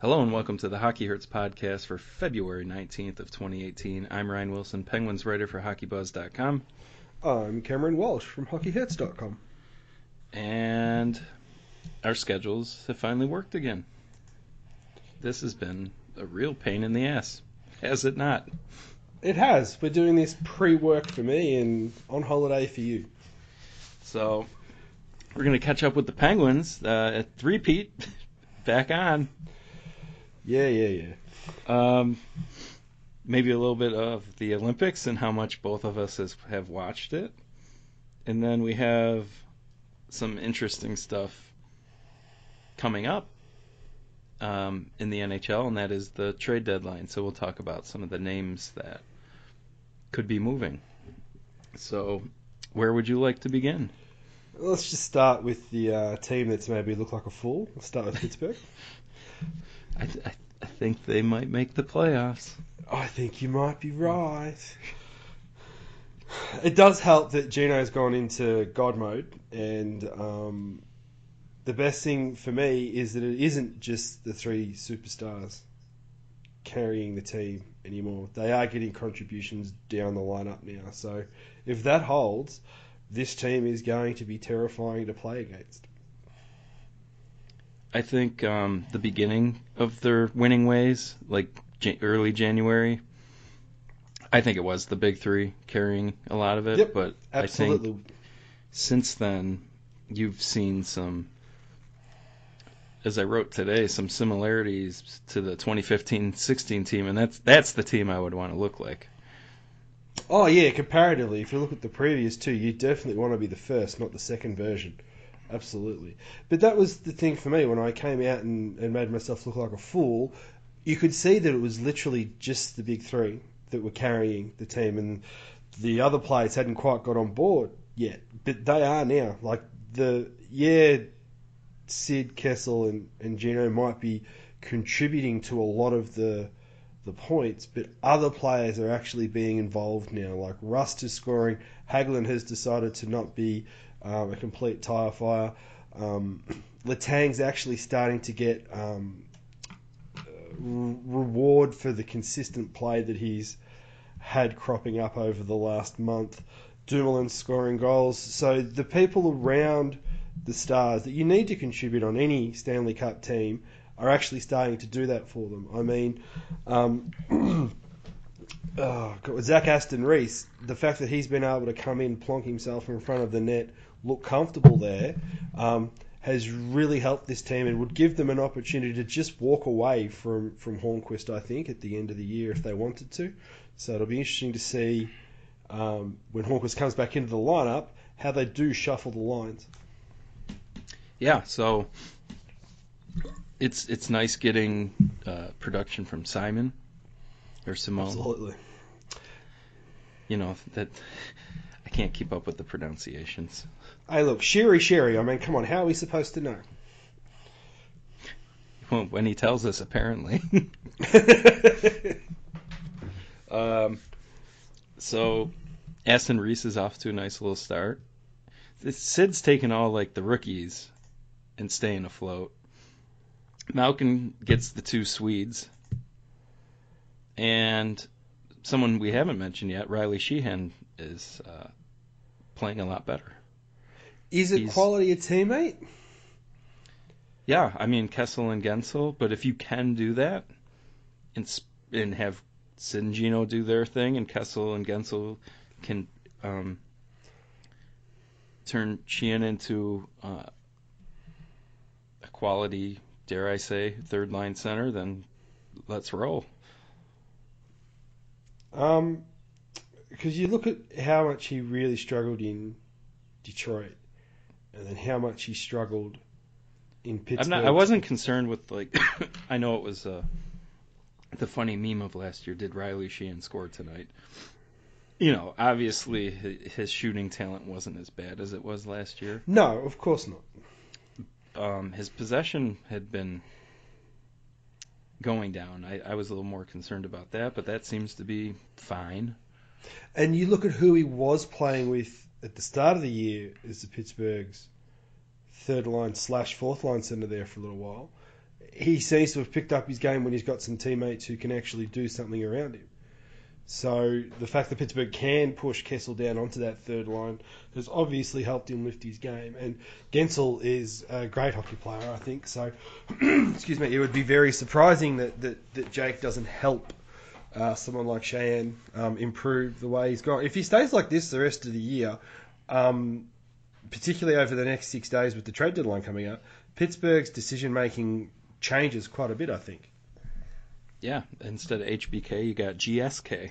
Hello and welcome to the Hockey Hurts podcast for February 19th of 2018. I'm Ryan Wilson, Penguins writer for HockeyBuzz.com, I'm Cameron Walsh from HockeyHits.com. and our schedules have finally worked again. This has been a real pain in the ass, has it not? It has. We're doing this pre-work for me and on holiday for you. So we're going to catch up with the Penguins uh, at three-peat, back on. Yeah, yeah, yeah. Um, maybe a little bit of the Olympics and how much both of us has, have watched it. And then we have some interesting stuff coming up um, in the NHL, and that is the trade deadline. So we'll talk about some of the names that could be moving. So, where would you like to begin? Let's just start with the uh, team that's maybe looked like a fool. Let's start with Pittsburgh. I, th- I, think they might make the playoffs. I think you might be right. It does help that Gino's gone into God mode, and um, the best thing for me is that it isn't just the three superstars carrying the team anymore. They are getting contributions down the lineup now. So if that holds, this team is going to be terrifying to play against. I think um, the beginning of their winning ways, like early January, I think it was the big three carrying a lot of it. Yep, but I think since then, you've seen some, as I wrote today, some similarities to the 2015-16 team, and that's that's the team I would want to look like. Oh yeah, comparatively, if you look at the previous two, you definitely want to be the first, not the second version. Absolutely. But that was the thing for me when I came out and, and made myself look like a fool. You could see that it was literally just the big three that were carrying the team, and the other players hadn't quite got on board yet. But they are now. Like the yeah, Sid Kessel and, and Gino might be contributing to a lot of the the points, but other players are actually being involved now. Like Rust is scoring. Hagelin has decided to not be um, a complete tire fire. Um, Letang's actually starting to get um, uh, re- reward for the consistent play that he's had cropping up over the last month. Dumoulin's scoring goals. So the people around the stars that you need to contribute on any Stanley Cup team are actually starting to do that for them. I mean, um, oh, God, Zach Aston Reese, the fact that he's been able to come in, plonk himself in front of the net, look comfortable there, um, has really helped this team and would give them an opportunity to just walk away from, from Hornqvist, I think, at the end of the year if they wanted to. So it'll be interesting to see um, when Hornqvist comes back into the lineup how they do shuffle the lines. Yeah, so it's it's nice getting uh, production from Simon or Simone. Absolutely. You know that I can't keep up with the pronunciations. Hey, look, Sheary, Sheary. I mean, come on, how are we supposed to know? Well, when he tells us, apparently. um, so Aston Reese is off to a nice little start. Sid's taking all like the rookies and staying afloat. Malkin gets the two Swedes. And someone we haven't mentioned yet, Riley Sheahan, is uh, playing a lot better. Is it quality a teammate? Yeah, I mean Kessel and Guentzel, but if you can do that and and have Sid and Gino do their thing, and Kessel and Guentzel can um, turn Sheahan into uh, a quality, dare I say, third line center, then let's roll. Um, because you look at how much he really struggled in Detroit, and then how much he struggled in I'm Pittsburgh. not. I wasn't concerned with like. I know it was uh, the funny meme of last year. Did Riley Sheahan score tonight? You know, obviously his shooting talent wasn't as bad as it was last year. No, of course not. Um, his possession had been going down. I, I was a little more concerned about that, but that seems to be fine. And you look at who he was playing with at the start of the year as the Pittsburgh's third line slash fourth line center there for a little while. he seems to have picked up his game when he's got some teammates who can actually do something around him. So the fact that Pittsburgh can push Kessel down onto that third line has obviously helped him lift his game. And Guentzel is a great hockey player, I think. So, excuse me, it would be very surprising that, that, that Jake doesn't help uh, someone like Cheyenne um, improve the way he's gone. If he stays like this the rest of the year, um, particularly over the next six days with the trade deadline coming up, Pittsburgh's decision making changes quite a bit, I think. Yeah, instead of HBK, you got GSK.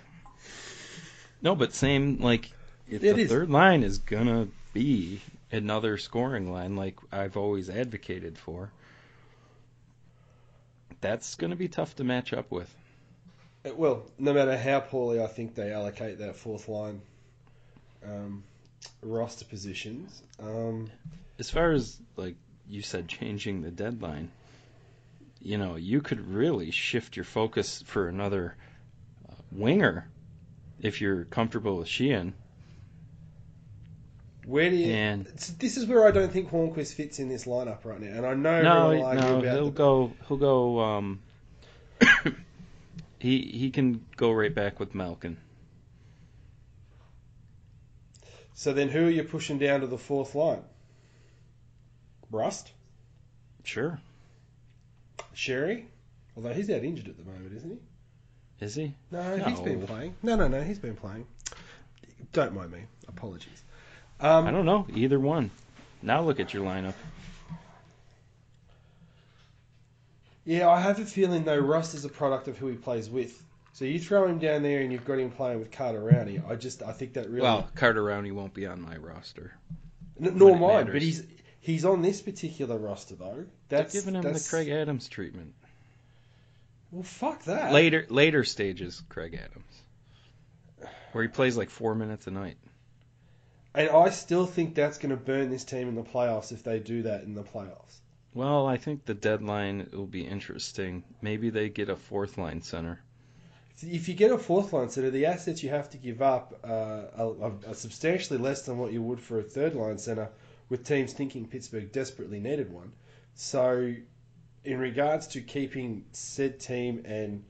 No, but same like It the is. third line is gonna be another scoring line, like I've always advocated for. That's gonna be tough to match up with. Well, no matter how poorly I think they allocate that fourth line um, roster positions, um, As far as like you said, changing the deadline, you know, you could really shift your focus for another uh, winger if you're comfortable with Sheahan. where do you? And This is where I don't think Hornqvist fits in this lineup right now, and I know no, everyone will argue no, about he'll the- go. He'll go. Um, he he can go right back with Malkin. So then, who are you pushing down to the fourth line? Rust, Sure, Sheary, although he's out injured at the moment, isn't he? is he? No, he's been playing. No, no, no, he's been playing. Don't mind me. Apologies. Um, I don't know. Either one. Now look at your lineup. Yeah, I have a feeling though Rust is a product of who he plays with. So you throw him down there and you've got him playing with Carter Rowney. I just I think that really Well, Carter Rowney won't be on my roster. N- nor mine, matters. but he's he's on this particular roster though. That's They're giving him that's, the Craig Adams treatment. Well, fuck that. Later later stages, Craig Adams, where he plays like four minutes a night. And I still think that's going to burn this team in the playoffs if they do that in the playoffs. Well, I think the deadline will be interesting. Maybe they get a fourth line center. If you get a fourth line center, the assets you have to give up uh, are, are substantially less than what you would for a third line center, with teams thinking Pittsburgh desperately needed one. So, in regards to keeping said team and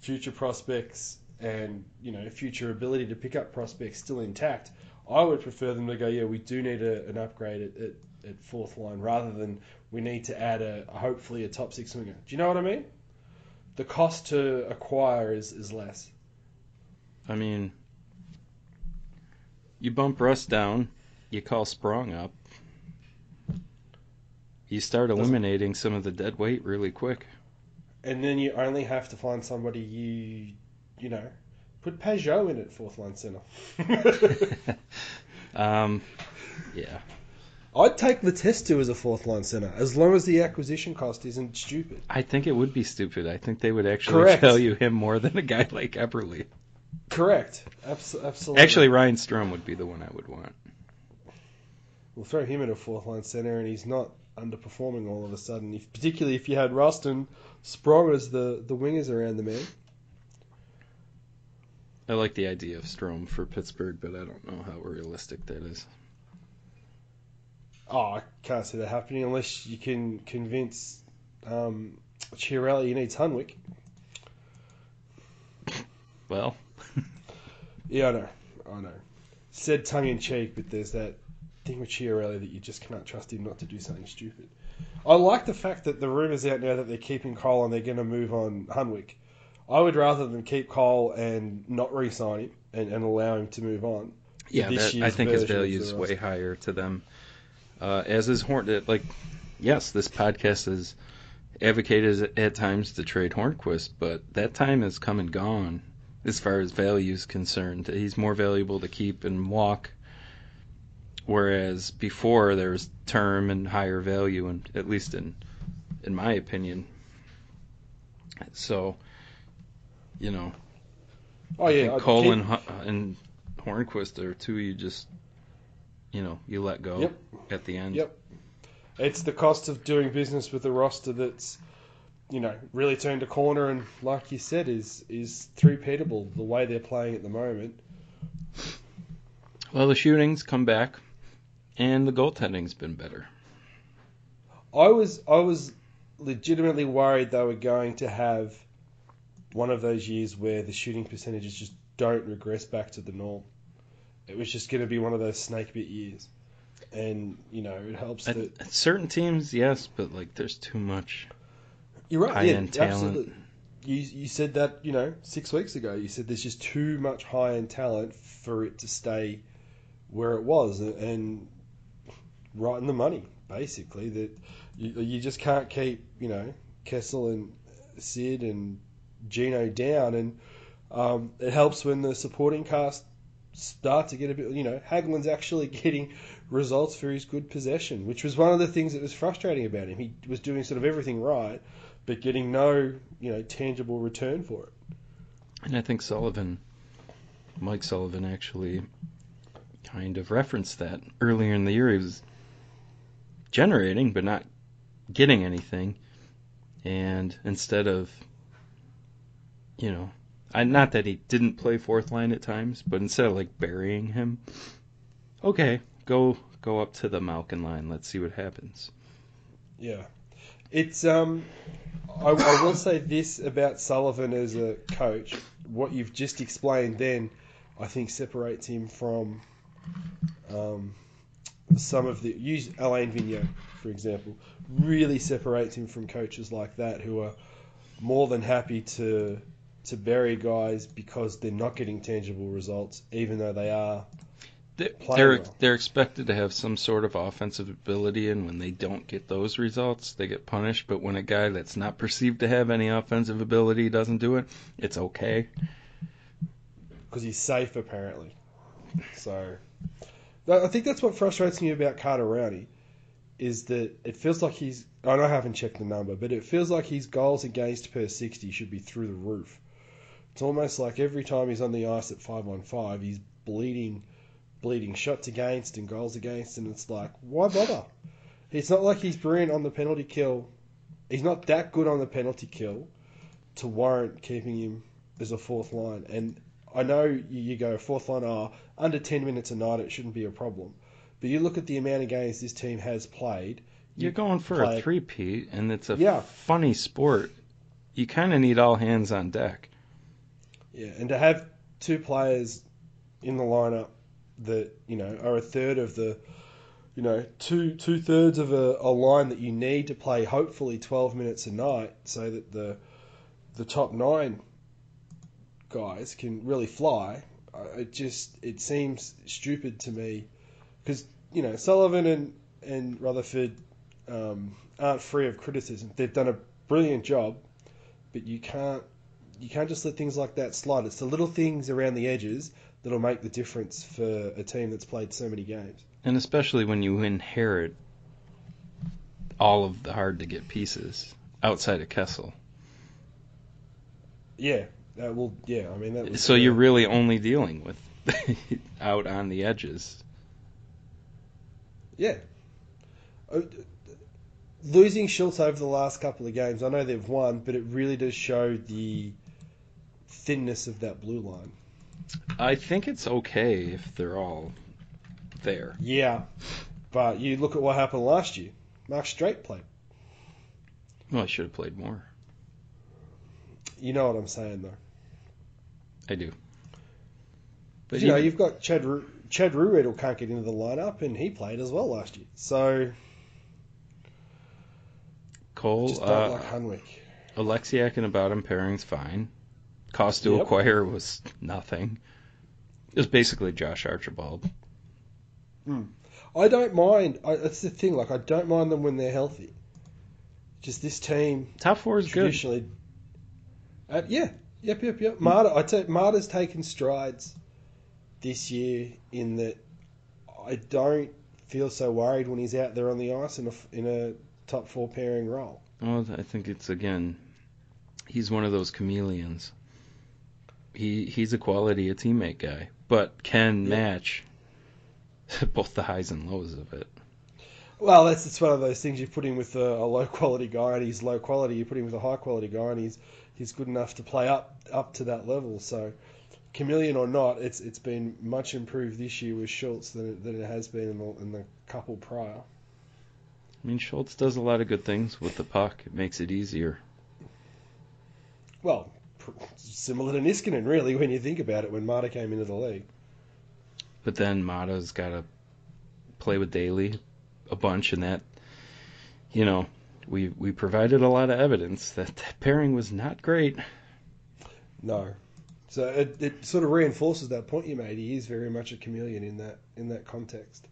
future prospects and you know future ability to pick up prospects still intact, I would prefer them to go, yeah, we do need a, an upgrade at, at, at fourth line rather than we need to add a hopefully a top six winger. Do you know what I mean? The cost to acquire is, is less. I mean, you bump Rust down, you call Sprong up, you start eliminating some of the dead weight really quick. and then you only have to find somebody you you know put Peugeot in at fourth line center. um, yeah. I'd take Letestu as a fourth line center as long as the acquisition cost isn't stupid. I think it would be stupid. I think they would actually Correct. value him more than a guy like Eberle. Correct. Abs- absolutely. Actually, Ryan Strome would be the one I would want. we'll throw him at a fourth line center, and he's not underperforming all of a sudden. If, particularly if you had Rust and Sprong as the the wingers around the man. I like the idea of Strome for Pittsburgh, but I don't know how realistic that is. Oh, I can't see that happening unless you can convince um, Chiarelli he needs Hunwick. Well, Yeah, I know. I know. Said tongue in cheek, but there's that thing with Chiarelli that you just can't trust him not to do something stupid. I like the fact that the rumours out now that they're keeping Cole and they're going to move on Hunwick. I would rather than keep Cole and not re-sign him and, and allow him to move on. yeah, that, I think his value is way higher to them. Uh, as is Horn, uh, like, yes, this podcast has advocated at times to trade Hornqvist, but that time has come and gone as far as value is concerned. He's more valuable to keep and walk, whereas before there was term and higher value, and at least in in my opinion. So, you know, Oh yeah, I'd Cole and, and Hornqvist are two you just, you know, you let go Yep. at the end. Yep. It's the cost of doing business with a roster that's, you know, really turned a corner and, like you said, is is three-peatable the way they're playing at the moment. Well, the shootings come back, and the goaltending's been better. I was I was legitimately worried they were going to have one of those years where the shooting percentages just don't regress back to the norm. It was just going to be one of those snake bit years. And, you know, it helps At, that. at certain teams, yes, but like there's too much. You're right, high yeah, end talent. absolutely. You, you said that, you know, six weeks ago. You said there's just too much high end talent for it to stay where it was. And, right in the money, basically. That you, you just can't keep, you know, Kessel and Sid and Gino down. And um, it helps when the supporting cast start to get a bit, you know, Hagelin's actually getting results for his good possession, which was one of the things that was frustrating about him. He was doing sort of everything right, but getting no, you know, tangible return for it. And I think Sullivan, Mike Sullivan, actually kind of referenced that earlier in the year. He was generating, but not getting anything. And instead of, you know, I, not that he didn't play fourth line at times, but instead of like burying him, okay, go go up to the Malkin line. Let's see what happens. Yeah, it's um, I, I will say this about Sullivan as a coach. What you've just explained then, I think separates him from um, some of the use Alain Vigneault for example, really separates him from coaches like that who are more than happy to to bury guys because they're not getting tangible results, even though they are. They're they're, well. they're expected to have some sort of offensive ability, and when they don't get those results, they get punished. But when a guy that's not perceived to have any offensive ability doesn't do it, it's okay. because he's safe apparently. So I think that's what frustrates me about Carter Rowney is that it feels like he's I know I haven't checked the number, but it feels like his goals against per sixty should be through the roof. It's almost like every time he's on the ice at five on five, he's bleeding bleeding shots against and goals against and it's like, why bother? It's not like he's brilliant on the penalty kill. He's not that good on the penalty kill to warrant keeping him as a fourth line. And I know you, you go fourth line, oh, under 10 minutes a night, it shouldn't be a problem. But you look at the amount of games this team has played. You're going for a three-peat, and it's a Yeah. funny sport. You kind of need all hands on deck. Yeah, and to have two players in the lineup that you know are a third of the, you know, two two thirds of a, a line that you need to play hopefully 12 minutes a night, so that the the top nine guys can really fly. It just it seems stupid to me because you know Sullivan and and Rutherford um, aren't free of criticism. They've done a brilliant job, but you can't you can't just let things like that slide. It's the little things around the edges that'll make the difference for a team that's played so many games. And especially when you inherit all of the hard to get pieces outside of Kessel. Yeah, that will. Yeah, I mean that. Was, So you're really only dealing with out on the edges. yeah. Uh, Losing Schultz over the last couple of games, I know they've won, but it really does show the thinness of that blue line. I think it's okay if they're all there. Yeah, but you look at what happened last year. Mark Streit played. Well, I should have played more. You know what I'm saying, though. I do. But you know, you've got Chad Ru- Chad Ruhwedel can't get into the lineup, and he played as well last year. So Cole, just don't uh, like Hunwick. Oleksiak and about him pairing's fine. Cost to Yep. acquire was nothing. It was basically Josh Archibald. I don't mind. I, that's the thing. Like I don't mind them when they're healthy. Just this team Top four is good. traditionally. Uh, yeah. Yep. Yep. Yep. Maatta. I tell Maatta's taken strides this year in that I don't feel so worried when he's out there on the ice in a in a top four pairing role. Well, I think it's again, he's one of those chameleons. He he's a quality a teammate guy, but can Yeah. match both the highs and lows of it. Well, that's it's one of those things you put in with a, a low quality guy and he's low quality. You put him with a high quality guy and he's he's good enough to play up up to that level. So, chameleon or not, it's it's been much improved this year with Schultz than it, than it has been in the, in the couple prior. I mean, Schultz does a lot of good things with the puck. It makes it easier. Well, similar to Niskanen, really, when you think about it, when Maatta came into the league. But then Maatta's got to play with Daley a bunch, and that, you know, we we provided a lot of evidence that that pairing was not great. No. So it, it sort of reinforces that point you made. He is very much a chameleon in that in that context.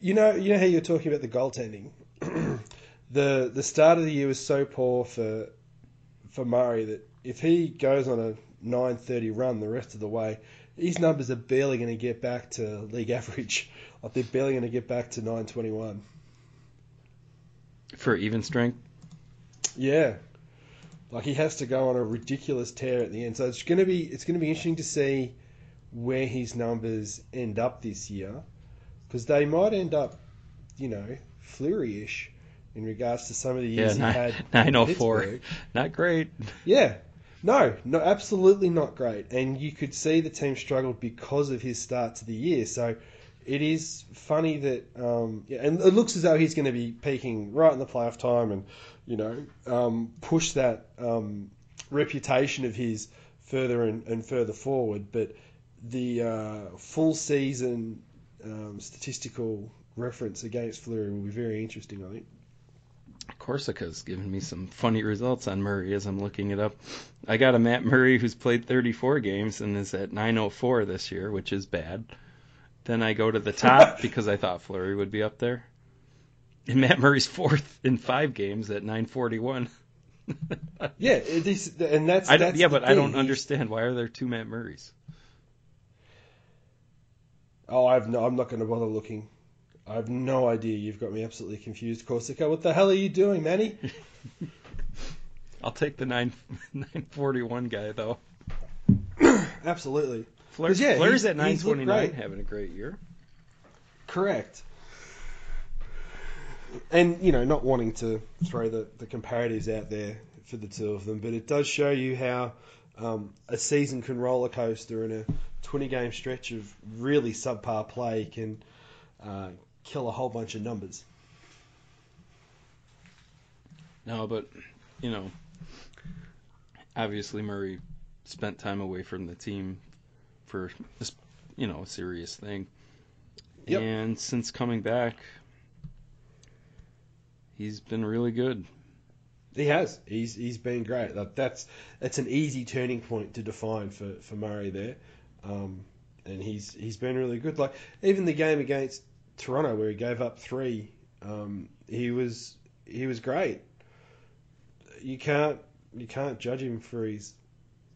You know, you know how you're talking about the goaltending. the the start of the year was so poor for for Murray that if he goes on a 9:30 run the rest of the way, his numbers are barely going to get back to league average. Like they're barely going to get back to 921. For even strength, Yeah. Like he has to go on a ridiculous tear at the end. So it's going to be it's going to be interesting to see where his numbers end up this year because they might end up, you know, Fleury-ish in regards to some of the years yeah, he had. nine in oh four, not great. Yeah. No, no, absolutely not great. And you could see the team struggled because of his start to the year. So it is funny that, um, yeah, and it looks as though he's going to be peaking right in the playoff time and, you know, um, push that um, reputation of his further and, and further forward. But the uh, full season um, statistical reference against Fleury will be very interesting, I think. Corsica's giving me some funny results on Murray as I'm looking it up. I got a Matt Murray who's played 34 games and is at 904 this year, which is bad. Then I go to the top because I thought Fleury would be up there. And Matt Murray's fourth in five games at 941. Yeah, it is, and that's, I that's yeah, but I don't understand why are there two Matt Murrays? Oh, I've no, I'm not going to bother looking. I have no idea. You've got me absolutely confused, Corsica. What the hell are you doing, Manny? I'll take the 9 941 guy though. Absolutely. 'Cause, yeah, he's- at he's 929 having a great year. Correct. And, you know, not wanting to throw the, the comparatives out there for the two of them, but it does show you how um, a season can roller coaster and a 20 game stretch of really subpar play can uh, kill a whole bunch of numbers. No, but you know, obviously Murray spent time away from the team for this, you know, a serious thing. Yep. And since coming back, he's been really good. He has. He's he's been great. Like that's that's an easy turning point to define for, for Murray there, um, and he's he's been really good. Like even the game against Toronto where he gave up three, um, he was he was great. You can't you can't judge him for his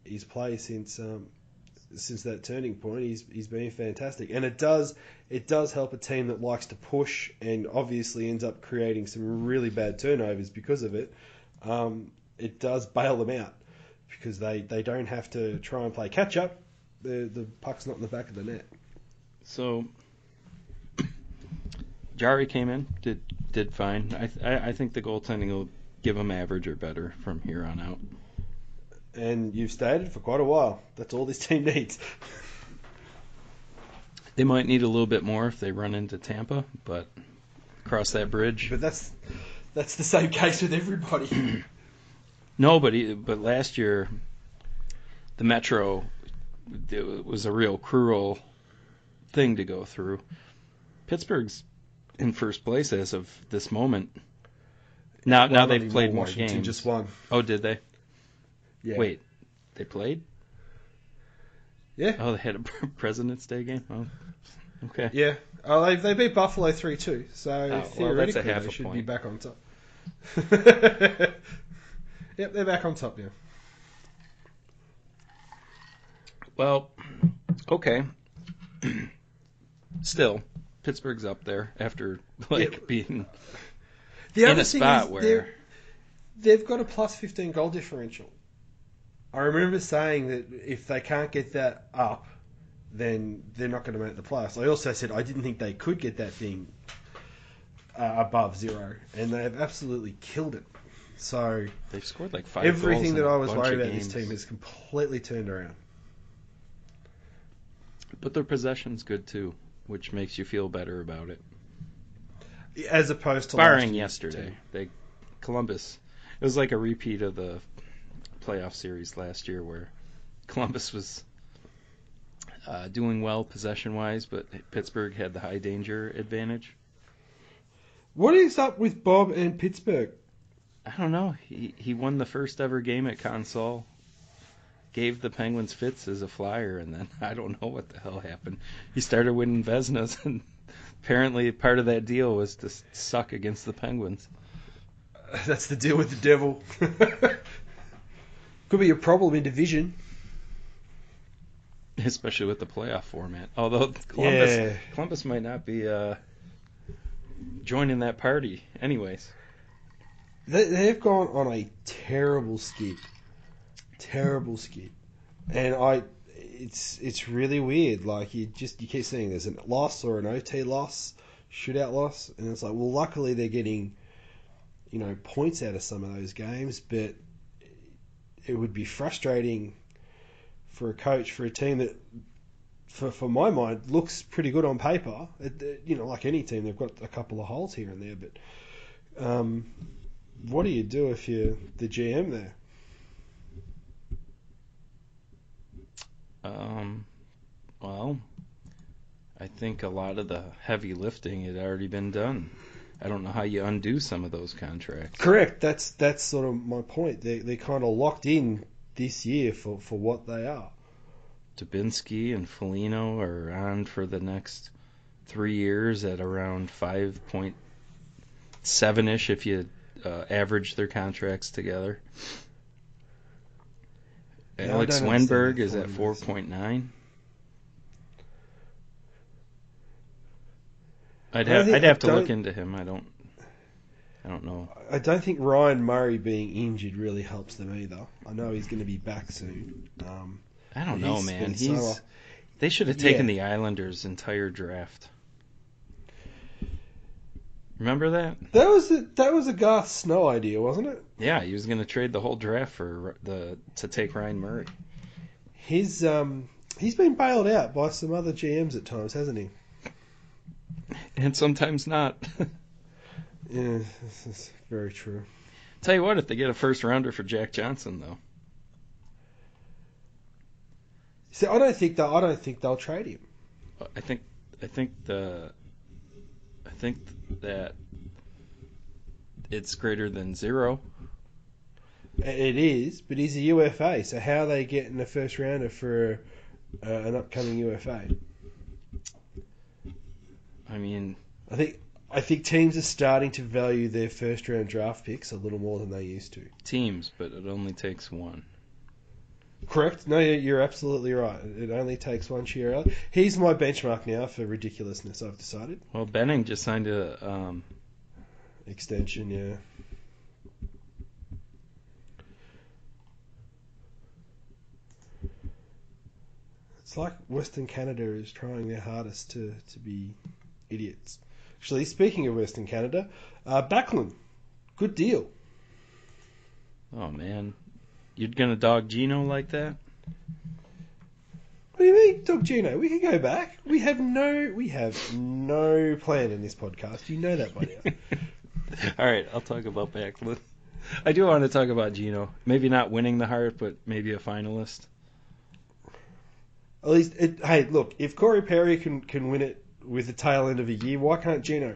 his play since um, since that turning point. He's he's been fantastic, and it does it does help a team that likes to push and obviously ends up creating some really bad turnovers because of it um, it does bail them out because they, they don't have to try and play catch up. The the puck's not in the back of the net. So Jarry came in, did did fine. I th- I, I think the goaltending will give him average or better from here on out. And you've stayed for quite a while. That's all this team needs. They might need a little bit more if they run into Tampa, but cross that bridge. But that's that's the same case with everybody. No, but he, but last year, the Metro it was a real cruel thing to go through. Pittsburgh's in first place as of this moment. Now, now they've played more Washington games. Just won. Oh, did they? Yeah. Wait, they played? Yeah. Oh, they had a President's Day game. Oh, okay. Yeah. Oh, they they beat Buffalo three two. So oh, well, that's a theoretically half they should be back on top. yep, they're back on top now. Well, okay. Still, Pittsburgh's up there after like being The in other a thing spot is where they've got a plus 15 goal differential. I remember saying that if they can't get that up, then they're not going to make the playoffs. I also said I didn't think they could get that thing uh, above zero, and they've absolutely killed it. So they've scored like five. everything that I was worried about this team has completely turned around. But their possession's good too, which makes you feel better about it. as opposed to last barring yesterday. They Columbus. It was like a repeat of the playoff series last year, where Columbus was uh, doing well possession wise, but Pittsburgh had the high danger advantage. What is up with Bob and Pittsburgh? I don't know. He he won the first ever game at Consol. Gave the Penguins fits as a flyer, and then I don't know what the hell happened. He started winning Vezinas, and apparently part of that deal was to suck against the Penguins. That's the deal with the devil. Could be a problem in division. especially with the playoff format. Although Columbus, Yeah. Columbus might not be uh, joining that party, anyways. They, they've gone on a terrible skid, terrible skid, and I, it's it's really weird. Like you just you keep seeing there's a loss or an OT loss, shootout loss, and it's like well, luckily they're getting, you know, points out of some of those games, but it would be frustrating for a coach for a team that. For, for my mind, looks pretty good on paper. It, it- you know, like any team, they've got a couple of holes here and there, but um, what do you do if you're the GM there? Um, well, I think a lot of the heavy lifting had already been done. I don't know how you undo some of those contracts. Correct. That's that's sort of my point. They they kind of locked in this year for, for what they are. Dubinsky and Foligno are on for the next three years at around 5.7 ish if you uh, average their contracts together. Alex Wennberg is at 4.9. I'd have I'd have to look into him. I don't I don't know. I don't think Ryan Murray being injured really helps them either. I know he's going to be back soon. Um, I don't know, man. He's so- they should have taken Yeah. the Islanders' entire draft. Remember that? that was a, that was a Garth Snow idea, wasn't it? Yeah, he was going to trade the whole draft for the to take Ryan Murray. His um he's been bailed out by some other GMs at times, hasn't he? And sometimes not. Yeah, this is very true. Tell you what, if they get a first rounder for Jack Johnson, though, See, I don't think that I don't think they'll trade him. I think I think the I think that it's greater than zero. It is, but he's a UFA. So how are they getting a first rounder for uh, an upcoming UFA? I mean, I think I think teams are starting to value their first round draft picks a little more than they used to. teams, but it only takes one. Correct? No, you're- absolutely right. It only takes one cheer. He's my benchmark now for ridiculousness. I've decided Well, Benning just signed a um, extension. Yeah. It's like Western Canada is trying their hardest to, to be idiots. Actually, speaking of Western Canada, uh, Backlund, good deal. Oh man, you're gonna dog Gino like that? What do you mean, dog Gino? We can go back. We have no, we have no plan in this podcast. You know that by now. All right, I'll talk about Backlund. I do want to talk about Gino. Maybe not winning the heart, but maybe a finalist. At least, it, hey, look, if Corey Perry can can win it with the tail end of a year, why can't Gino?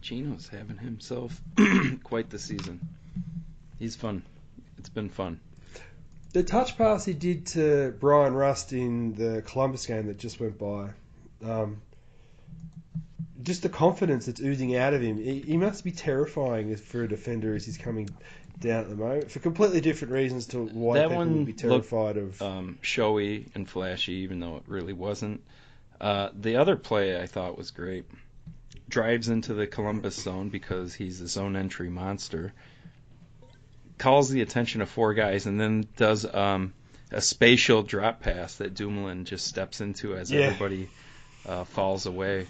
Gino's having himself quite the season. He's fun. It's been fun. The touch pass he did to Bryan Rust in the Columbus game that just went by, um, just the confidence that's oozing out of him. He, he must be terrifying for a defender as he's coming down at the moment for completely different reasons to why That people would be looked, terrified of. Um, showy and flashy, even though it really wasn't. Uh, the other play I thought was great. Drives into the Columbus zone because he's a zone entry monster. Calls the attention of four guys and then does um, a spatial drop pass that Dumoulin just steps into as Yeah. everybody uh, falls away.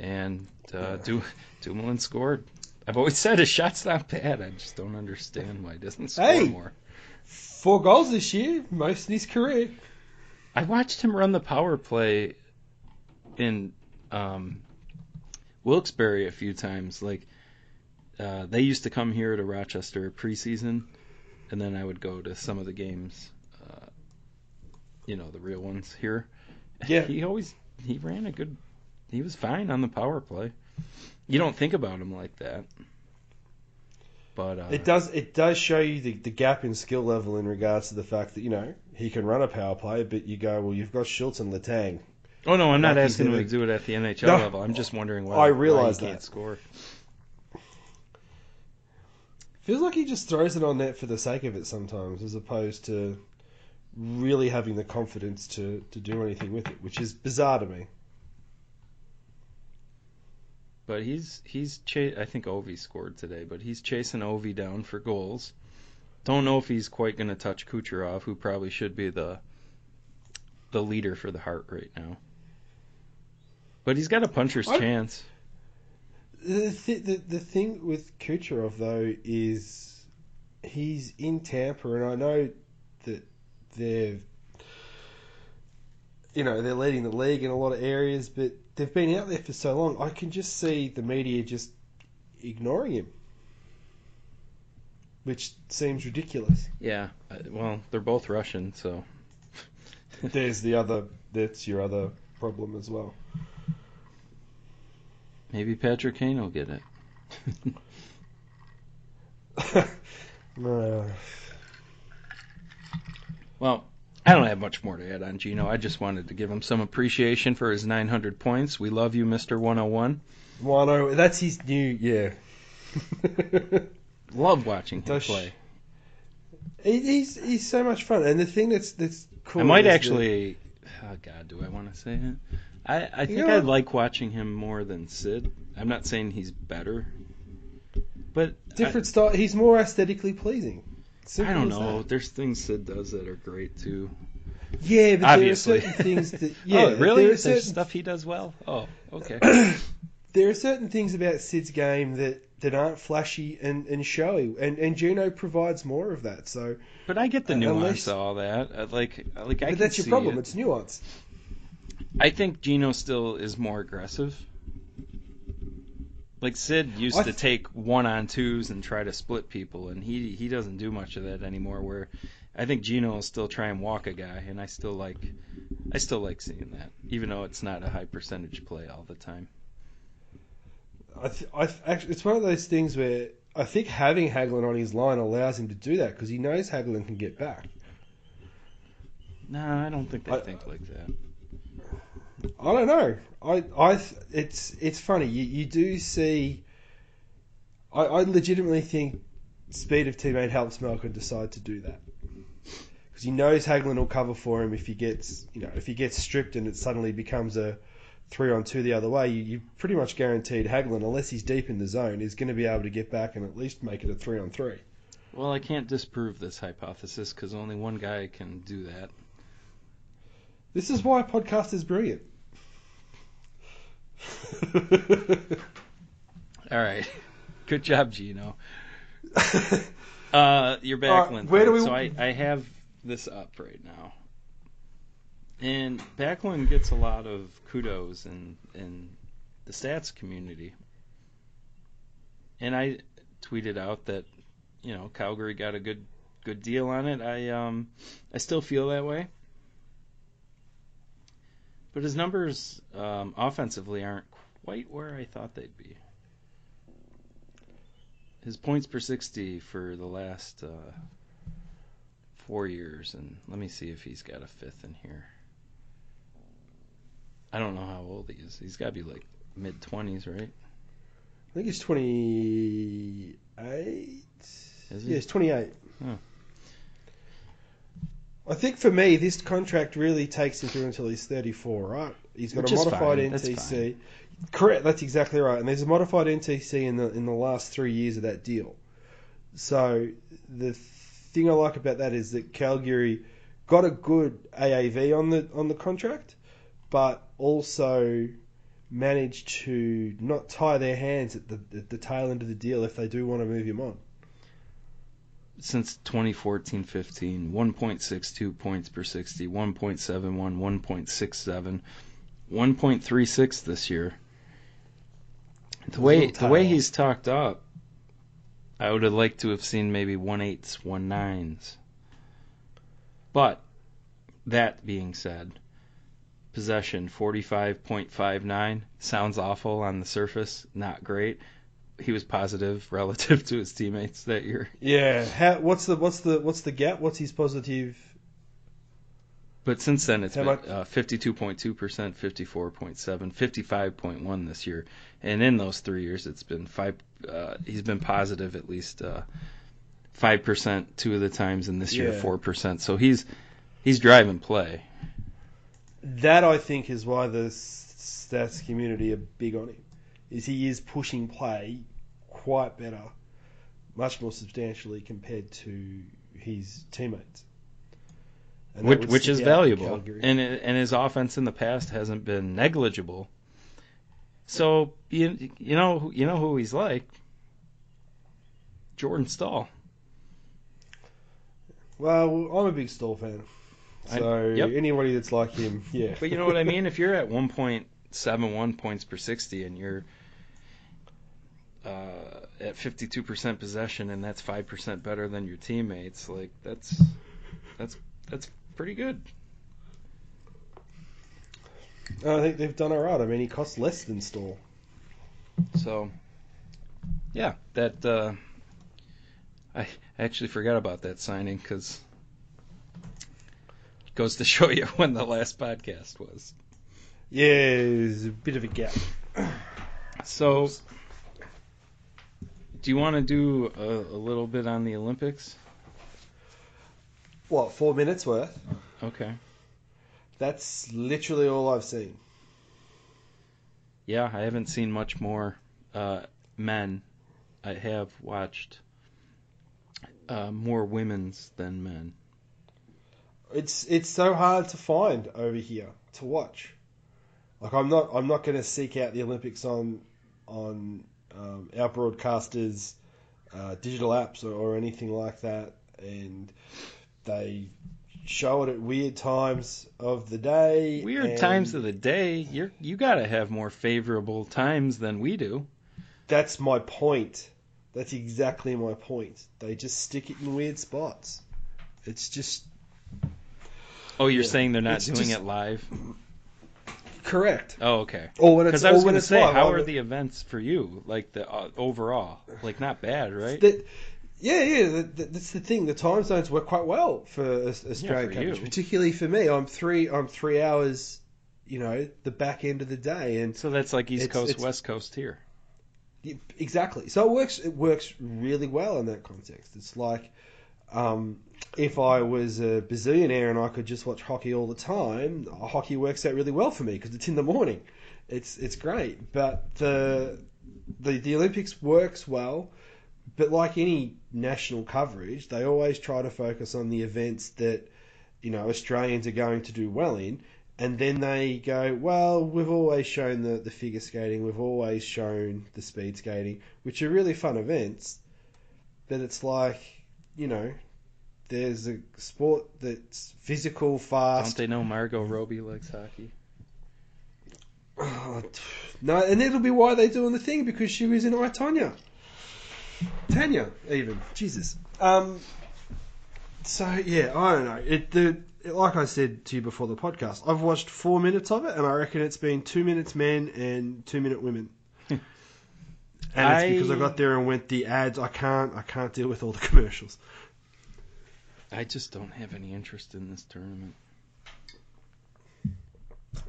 And uh, du- Dumoulin scored. I've always said his shot's not bad. I just don't understand why he doesn't score Hey! more. Four goals this year, most in his career. I watched him run the power play in um, Wilkes-Barre a few times. Like uh, they used to come here to Rochester preseason, and then I would go to some of the games. Uh, you know, the real ones here. Yeah. He always he ran a good. He was fine on the power play. You don't think about him like that. But uh, It does it does show you the, the gap in skill level in regards to the fact that you know he can run a power play, but you go well, you've got Schultz and Letang. Oh no, I'm not asking him to do it at the NHL No, level. I'm just wondering why, I realize why he can't that. score. Feels like he just throws it on net for the sake of it sometimes, as opposed to really having the confidence to, to do anything with it, which is bizarre to me. But he's he's cha- I think Ovi scored today, but he's chasing Ovi down for goals. Don't know if he's quite going to touch Kucherov, who probably should be the the leader for the Heart right now. But he's got a puncher's I- chance. The, th- the the thing with Kucherov though is he's in Tampa, and I know that they're you know they're leading the league in a lot of areas, but they've been out there for so long. I can just see the media just ignoring him, which seems ridiculous. Yeah. uh, Well, they're both Russian, so There's the other. That's your other problem as well. maybe Patrick Kane will get it. Uh, Well, I don't have much more to add on Gino. I just wanted to give him some appreciation for his 900 points. We love you, Mr. 101. Wano, that's his new yeah. Love watching him Does- play. He- he's he's so much fun, and the thing that's that's cool. I might that- actually. Oh God, do I want to say it? I I think Yeah. I like watching him more than Sid. I'm not saying he's better, but I- different style. He's more aesthetically pleasing. I, don't know. that. There's things Sid does that are great too. Yeah, but Obviously. there are certain things that yeah, oh, really? There are There's certain, stuff he does well. Oh, okay. there are certain things about Sid's game that, that aren't flashy and, and showy, and and Gino provides more of that. So, But I get the Uh, nuance unless- of all that. Uh, Like, like I but can that's your see problem. it. It's nuance. I think Gino still is more aggressive. Like Sid used I to take one on twos and try to split people, and he he doesn't do much of that anymore. Where I think Gino will still try and walk a guy, and I still like I still like seeing that, even though it's not a high percentage play all the time. I, th- I th- actually, it's one of those things where I think having Hagelin on his line allows him to do that because he knows Hagelin can get back. No, I don't think they I- think like that. I don't know. I, I, it's, it's funny. You, you do see. I, I legitimately think speed of teammate helps Malkin decide to do that because he knows Hagelin will cover for him if he gets, you know, if he gets stripped and it suddenly becomes a three on two the other way. You, you pretty much guaranteed Hagelin, unless he's deep in the zone, is going to be able to get back and at least make it a three on three. Well, I can't disprove this hypothesis because only one guy can do that. This is why a podcast is brilliant. All right, good job, Gino. Uh, your All right, Backlund. where do we- So I, I have this up right now, and Backlund gets a lot of kudos in in the stats community. And I tweeted out that you know Calgary got a good good deal on it. I um I still feel that way. But his numbers um, offensively aren't quite where I thought they'd be. His points per 60 for the last uh, four years, and let me see if he's got a fifth in here. I don't know how old he is. He's got to be like mid 20s, right? I think he's 28. Is he? Yeah, he's 28. Oh. I think for me, this contract really takes him through until he's 34, right? He's got Which a modified fine. That's NTC. Correct, that's exactly right. And there's a modified NTC in the in the last three years of that deal. So the thing I like about that is that Calgary got a good AAV on the on the contract, but also managed to not tie their hands at the at the tail end of the deal if they do want to move him on. Since 2014-15, 1.62 points per 60, 1.71, 1.67, 1.36 this year. The way the way he's talked up, I would have liked to have seen maybe one eights, one nines. But that being said, possession forty five point five nine sounds awful on the surface, not great. He was positive relative to his teammates that year. Yeah. How, what's the what's the what's the gap? What's his positive? But since then, it's How been uh, 52.2 percent, 54.7, 55.1 this year, and in those three years, it's been five. Uh, he's been positive at least uh, five percent two of the times, and this year Yeah. four percent. So he's he's driving play. That I think is why the stats community are big on him. Is he is pushing play quite better, much more substantially compared to his teammates. And which which is valuable, and and his offense in the past hasn't been negligible. So you you know you know who he's like, Jordan Staal. well, I'm a big Staal fan, I- so yep. anybody that's like him, yeah. But you know what I mean? If you're at 1.71 points per 60 and you're uh, at 52% possession and that's 5% better than your teammates, like that's that's that's pretty good. I think they've done all right. I mean, he costs less than Staal. So yeah, that uh, I actually forgot about that signing it goes to show you when the last podcast was. Yeah, there's a bit of a gap. So do you want to do a, a little bit on the Olympics? What, four minutes worth? Okay. That's literally all I've seen. Yeah, I haven't seen much more uh, men. I have watched uh, more women's than men. It's it's so hard to find over here to watch. Like I'm not I'm not going to seek out the Olympics on on um, our broadcasters' uh, digital apps or, or anything like that, and they show it at weird times of the day. Weird times of the day. You're you got to have more favorable times than we do. That's my point. That's exactly my point. They just stick it in weird spots. It's just Oh, you're Yeah. saying they're not doing just- it live? When Oh, okay. Oh, when it's Because I was or going to say, how are would- the events for you? Like the uh, overall, like not bad, right? That, yeah, yeah, that, that- that's the thing. The time zones work quite well for Aus- Australian for coverage, particularly for me. I'm three. I'm three hours. You know, the back end of the day, and So that's like East It's- Coast, it's- West Coast here. exactly. So it works. It works really well in that context. It's like um, if I was a bazillionaire and I could just watch hockey all the time, hockey works out really well for me because it's in the morning. It's it's great, but the the the Olympics works well. But like any national coverage, they always try to focus on the events that you know Australians are going to do well in, and then they go, well, we've always shown the the figure skating, we've always shown the speed skating, which are really fun events. But it's like, you know, there's a sport that's physical, fast. Don't they know Margot Robbie likes hockey? Oh, no, and it'll be why they're doing the thing because she was in I Tonya. Tonya, even Jesus. Um. So yeah, I don't know. It the like I said to you before the podcast, I've watched four minutes of it, and I reckon it's been two minutes men and two minute women. And it's I- because I got there and went the ads. I can't. I can't deal with all the commercials. I just don't have any interest in this tournament.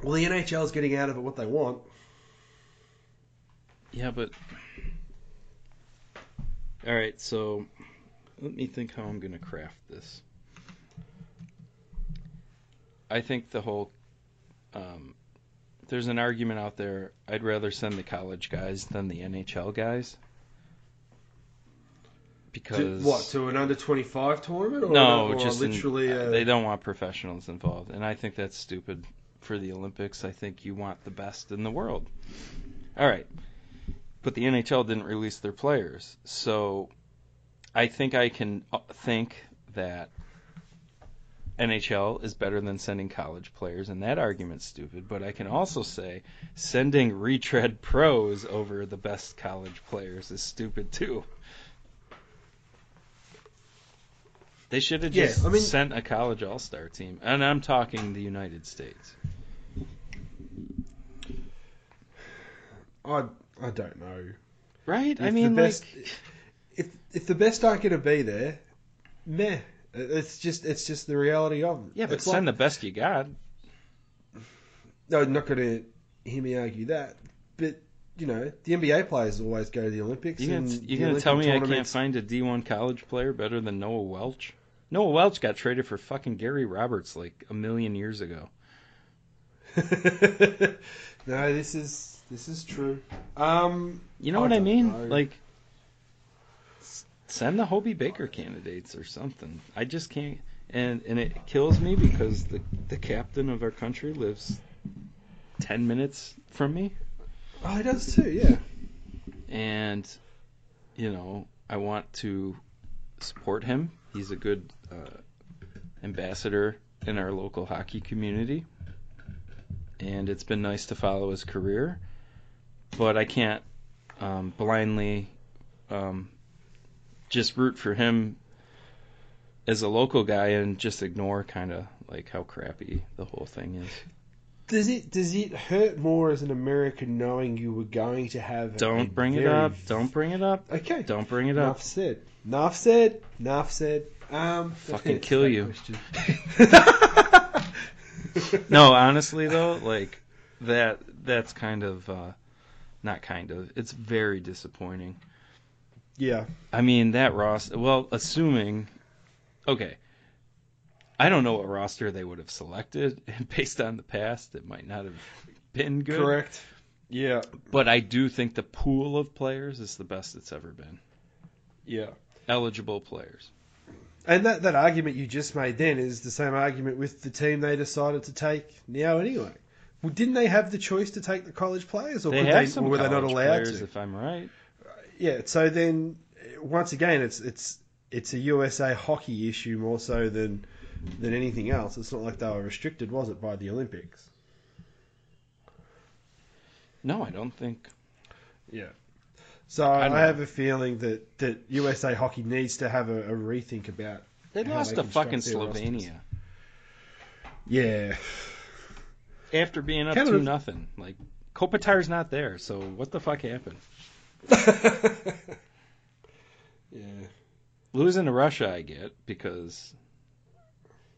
Well, the NHL is getting out of it what they want. Yeah, but all right. So let me think how I'm going to craft this. I think the whole um, there's an argument out there. I'd rather send the college guys than the NHL guys because To, what to an under twenty five tournament? Or no, or just literally. uh, uh, they don't want professionals involved, and I think that's stupid for the Olympics. I think you want the best in the world. All right, but the NHL didn't release their players, so I think I can uh, think that NHL is better than sending college players, and that argument's stupid. But I can also say sending retread pros over the best college players is stupid too. They should have Yeah, just I mean- sent a college all star team. And I'm talking the United States. I I don't know. Right? I mean, best, like, if if the best aren't going to be there, meh. It's just it's just the reality of it. yeah, but It's send like, the best you got. No, I'm not going to hear me argue that. But you know, the NBA players always go to the Olympics. You and gonna, the you gonna tell me I can't find a D1 college player better than Noah Welch? Noah Welch got traded for fucking Gary Roberts like a million years ago. no, this is this is true. Um, You know I what I mean? know. Like, send the Hobey Baker candidates or something. I just can't. And and it kills me because the the captain of our country lives ten minutes from me, oh, he does too. Yeah. and you know I want to support him. He's a good uh, ambassador in our local hockey community, and it's been nice to follow his career. But I can't um, blindly um, just root for him as a local guy and just ignore kind of like how crappy the whole thing is. Does it does it hurt more as an American knowing you were going to have? Don't bring it up. Don't bring it up. Okay. Don't bring it Enough up. said. Enough said. Enough said. Um, Fucking kill you. No, honestly though, like that that's kind of uh not kind of. It's very disappointing. Yeah. I mean, that roster, well, assuming okay. I don't know what roster they would have selected and based on the past it might not have been good. Correct. Yeah. But I do think the pool of players is the best it's ever been. Yeah. Eligible players. And that, that argument you just made then is the same argument with the team they decided to take now anyway. Well, didn't they have the choice to take the college players, or They they, or were they not allowed players, to? if I'm right. Yeah. So then, once again, it's it's it's a USA hockey issue more so than than anything else. It's not like they were restricted, was it, by the Olympics? No, I don't think. Yeah. So I I, have a feeling that, that USA hockey needs to have a, a rethink about. They lost they to fucking their rosters. Slovenia Yeah. after being up Canada- two nothing. Like Kopitar's not there, so what the fuck happened? yeah. Losing to Russia, I get because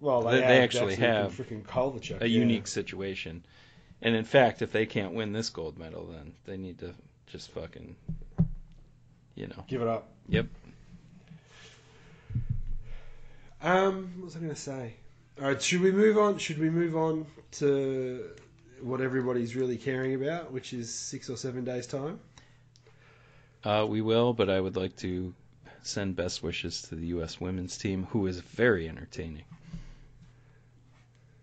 Well, They- they, actually have and freaking Kovalchuk, a yeah. unique situation. And in fact, if they can't win this gold medal, then they need to just fucking, you know. Give it up. Yep. Um, what was I going to say? All right, should we move on? Should we move on to what everybody's really caring about, which is six or seven days time? Uh, we will, but I would like to send best wishes to the U.S. women's team, who is very entertaining.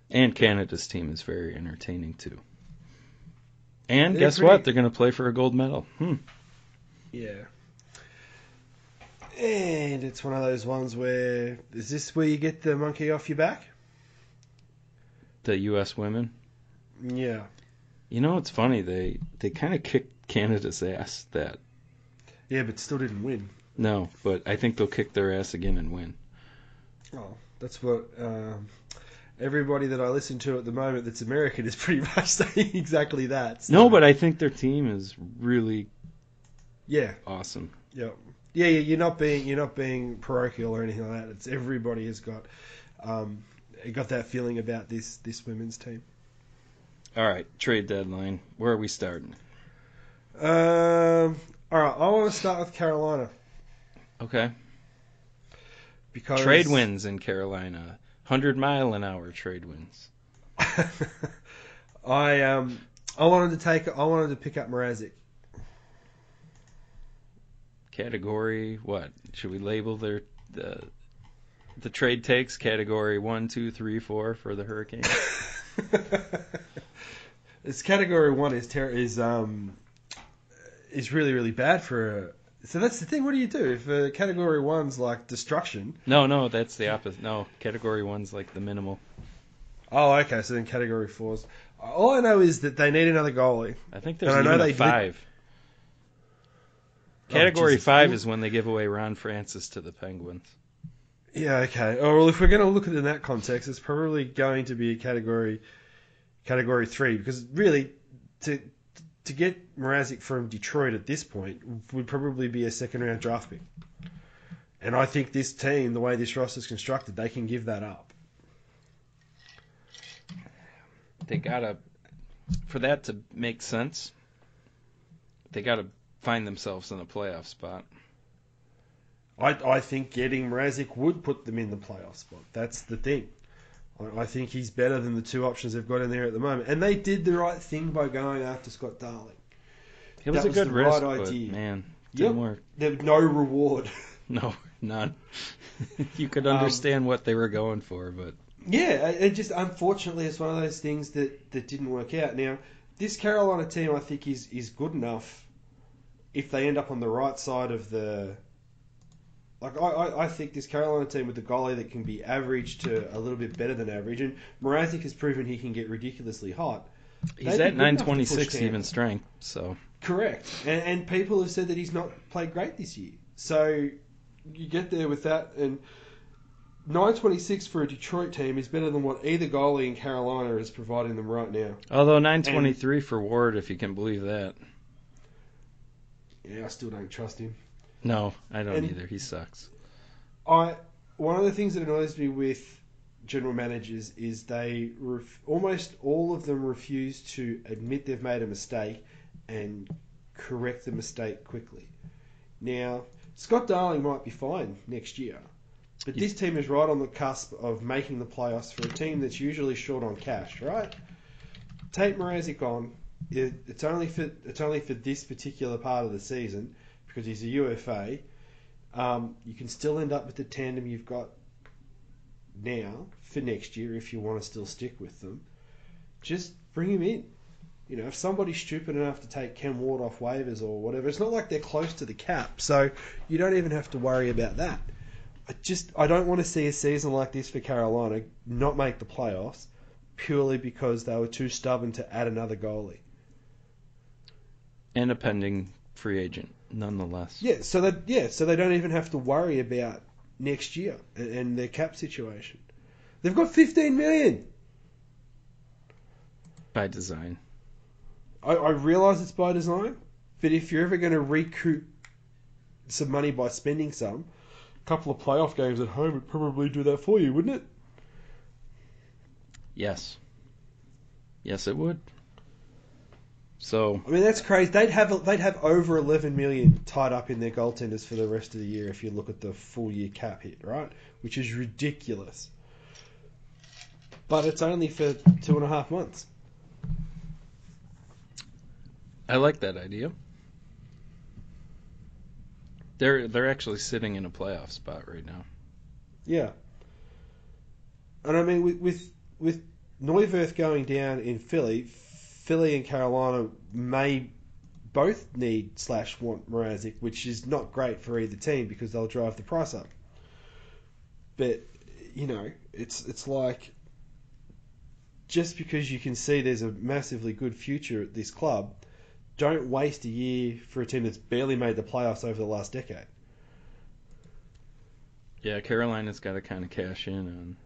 And Canada's team is very entertaining too. And They're guess pretty- what? They're going to play for a gold medal. Hmm. Yeah. And it's one of those ones where is this where you get the monkey off your back? The U.S. women. Yeah. You know, it's funny. They they kind of kicked Canada's ass. That Yeah, but still didn't win. no, but I think they'll kick their ass again and win. Oh, that's what um, everybody that I listen to at the moment that's American is pretty much saying exactly that. So, No, but I think their team is really yeah, awesome. yeah, yeah, yeah. You're not being you're not being parochial or anything like that. It's everybody has got um, got that feeling about this this women's team. All right, trade deadline. Where are we starting? Um, all right, I want to start with Carolina Okay. because Trade wins in Carolina. 100 mile an hour trade wins. I um I wanted to take I wanted to pick up Mrazek. Category what? Should we label their the the trade takes category one, two, three, four for the Hurricanes? It's category one is ter- is um is really really bad for a So that's the thing. What do you do if uh, category one's like destruction? No, no, that's the opposite. No, category one's like the minimal. Oh, okay. So then category fours. All I know is that they need another goalie. I think there's And I know they five. Oh, Category Jesus. five is when they give away Ron Francis to the Penguins. Yeah, okay. Oh, well, if we're going to look at it in that context, it's probably going to be a category category three because really to to get Mrazek from Detroit at this point would probably be a second round draft pick. And I think this team, the way this roster is constructed, they can give that up. They gotta, for that to make sense, they gotta find themselves in a playoff spot. I, I think getting Mrazek would put them in the playoff spot. That's the thing. I, I think he's better than the two options they've got in there at the moment. And they did the right thing by going after Scott Darling. It was That a was good the risk, right but idea. man, Yep. didn't work. There was no reward. No, none. you could Um, understand what they were going for, but Yeah, it just unfortunately it's one of those things that, that didn't work out. Now, this Carolina team I think is is good enough if they end up on the right side of the like I, I, I think this Carolina team with the goalie that can be average to a little bit better than average and Mrazek has proven he can get ridiculously hot. he's at be good enough to 926 even strength, so Correct. And, and people have said that he's not played great this year. So you get there with that, and 926 for a Detroit team is better than what either goalie in Carolina is providing them right now. although 923 for Ward, if you can believe that. Yeah, I still don't trust him. No, I don't And- either. He sucks. I one of the things that annoys me with general managers is they ref, almost all of them refuse to admit they've made a mistake and correct the mistake quickly. Now, Scott Darling might be fine next year, but this team is right on the cusp of making the playoffs for a team that's usually short on cash, right? Take Mrazek on. It, it's only for it's only for this particular part of the season because he's a UFA. Um, you can still end up with the tandem you've got now for next year if you want to still stick with them. Just bring him in. You know, if somebody's stupid enough to take Cam Ward off waivers or whatever, it's not like they're close to the cap, so you don't even have to worry about that. I just I don't want to see a season like this for Carolina not make the playoffs purely because they were too stubborn to add another goalie. And a pending free agent, nonetheless. Yeah, so that yeah, so they don't even have to worry about next year and, and their cap situation. They've got 15 million. By design. I, I realise it's by design, but if you're ever going to recoup some money by spending some, a couple of playoff games at home would probably do that for you, wouldn't it? Yes. Yes, it would. So, I mean, that's crazy. They'd have they'd have over 11 million tied up in their goaltenders for the rest of the year if you look at the full year cap hit, right? Which is ridiculous. But it's only for two and a half months. I like that idea. They're they're actually sitting in a playoff spot right now. Yeah. And I mean, with with, with Neuwirth going down in Philly, Philly and Carolina may both need slash want Mrazek, which is not great for either team because they'll drive the price up. But you know, it's it's like just because you can see there's a massively good future at this club, don't waste a year for a team that's barely made the playoffs over the last decade. Yeah, Carolina's got to kind of cash in on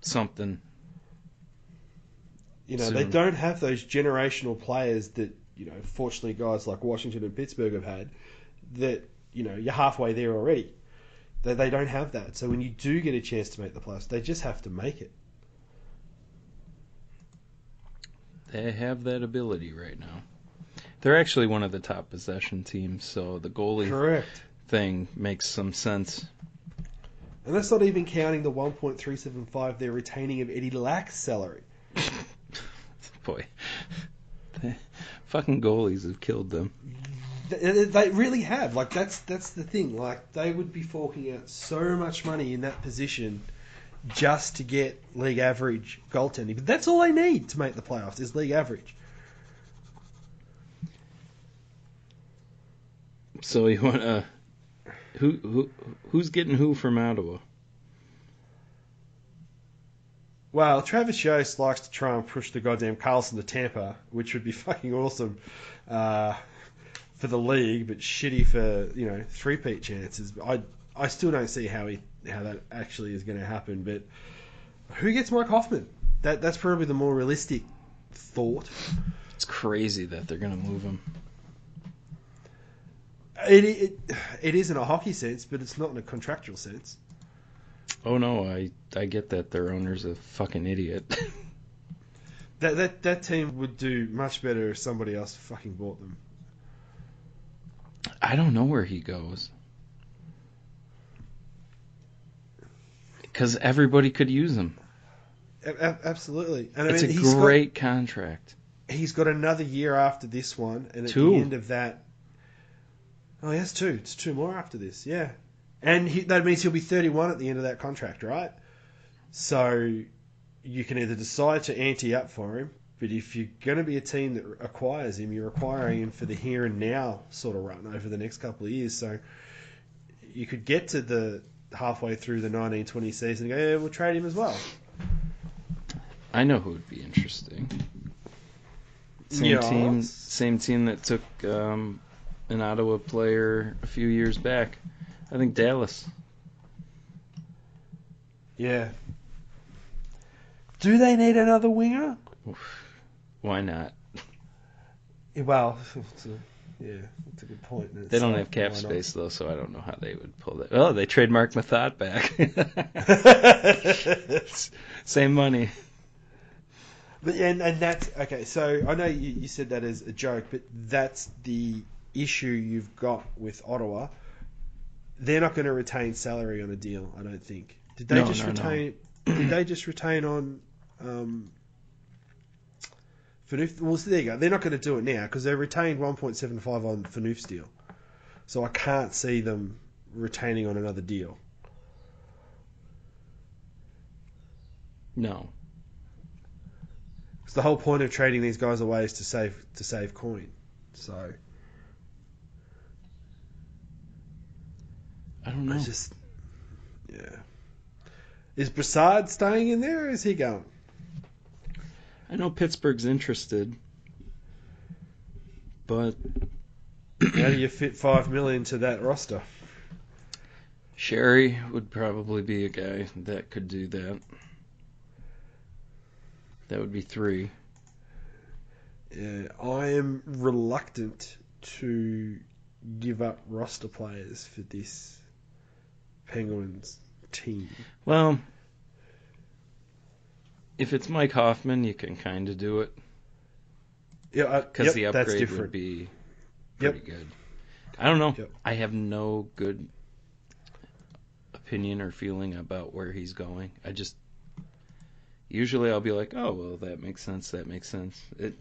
something. You know, they don't have those generational players that, you know, fortunately guys like Washington and Pittsburgh have had that, you know, you're halfway there already. They, they don't have that. So when you do get a chance to make the playoffs, they just have to make it. They have that ability right now. They're actually one of the top possession teams, so the goalie Correct. thing makes some sense. And that's not even counting the 1.375 they're retaining of Eddie Lack's salary. Boy, the fucking goalies have killed them. They, they really have. Like that's that's the thing. Like they would be forking out so much money in that position just to get league average goaltending. But that's all they need to make the playoffs is league average. So you want to who who who's getting who from Ottawa? Well, Travis Yost likes to try and push the goddamn Karlsson to Tampa, which would be fucking awesome uh, for the league, but shitty for you know three-peat chances. I I still don't see how he how that actually is going to happen. But who gets Mike Hoffman? That that's probably the more realistic thought. It's crazy that they're going to move him. It, it it is in a hockey sense, but it's not in a contractual sense. Oh no, I I get that their owner's a fucking idiot. That that that team would do much better if somebody else fucking bought them. I don't know where he goes. Because everybody could use him. A- absolutely, and I it's mean, a he's got- great contract. he's got another year after this one, and at Two. the end of that, oh, he has two. It's two more after this, yeah. And he, that means he'll be 31 at the end of that contract, right? So you can either decide to ante up for him, but if you're going to be a team that acquires him, you're acquiring him for the here and now sort of run over the next couple of years. So you could get to the halfway through the 1920 season and go, yeah, we'll trade him as well. I know who would be interesting. Same team, same team that took um, an Ottawa player a few years back. I think Dallas. Yeah. Do they need another winger? Why not? Yeah, Well, it's a, yeah, that's a good point. It's They don't have cap space though, so I don't know how they would pull that. Oh, they trade Marc Methot back. Same money. But and and that's okay. So I know you, you said that as a joke, but that's the issue you've got with Ottawa. They're not going to retain salary on a deal. I don't think. Did they No, just no, no. retain? did they just retain on? Um, well, so there you go. They're not going to do it now because they retained 1.75 on Phaneuf's deal. So I can't see them retaining on another deal. No. Because the whole point of trading these guys away is to save to save coin. So I don't know. I just yeah. Is Brassard staying in there or is he going? I know Pittsburgh's interested, but How do you fit five million to that roster? Sheary would probably be a guy that could do that. That would be three. Yeah, I am reluctant to give up roster players for this Penguins team. Well, if it's Mike Hoffman, you can kind of do it Yeah, uh, because yep, the upgrade would be Yep. pretty good. I don't know. Yep. I have no good opinion or feeling about where he's going. I just usually I'll be like, oh well, that makes sense. That makes sense. It.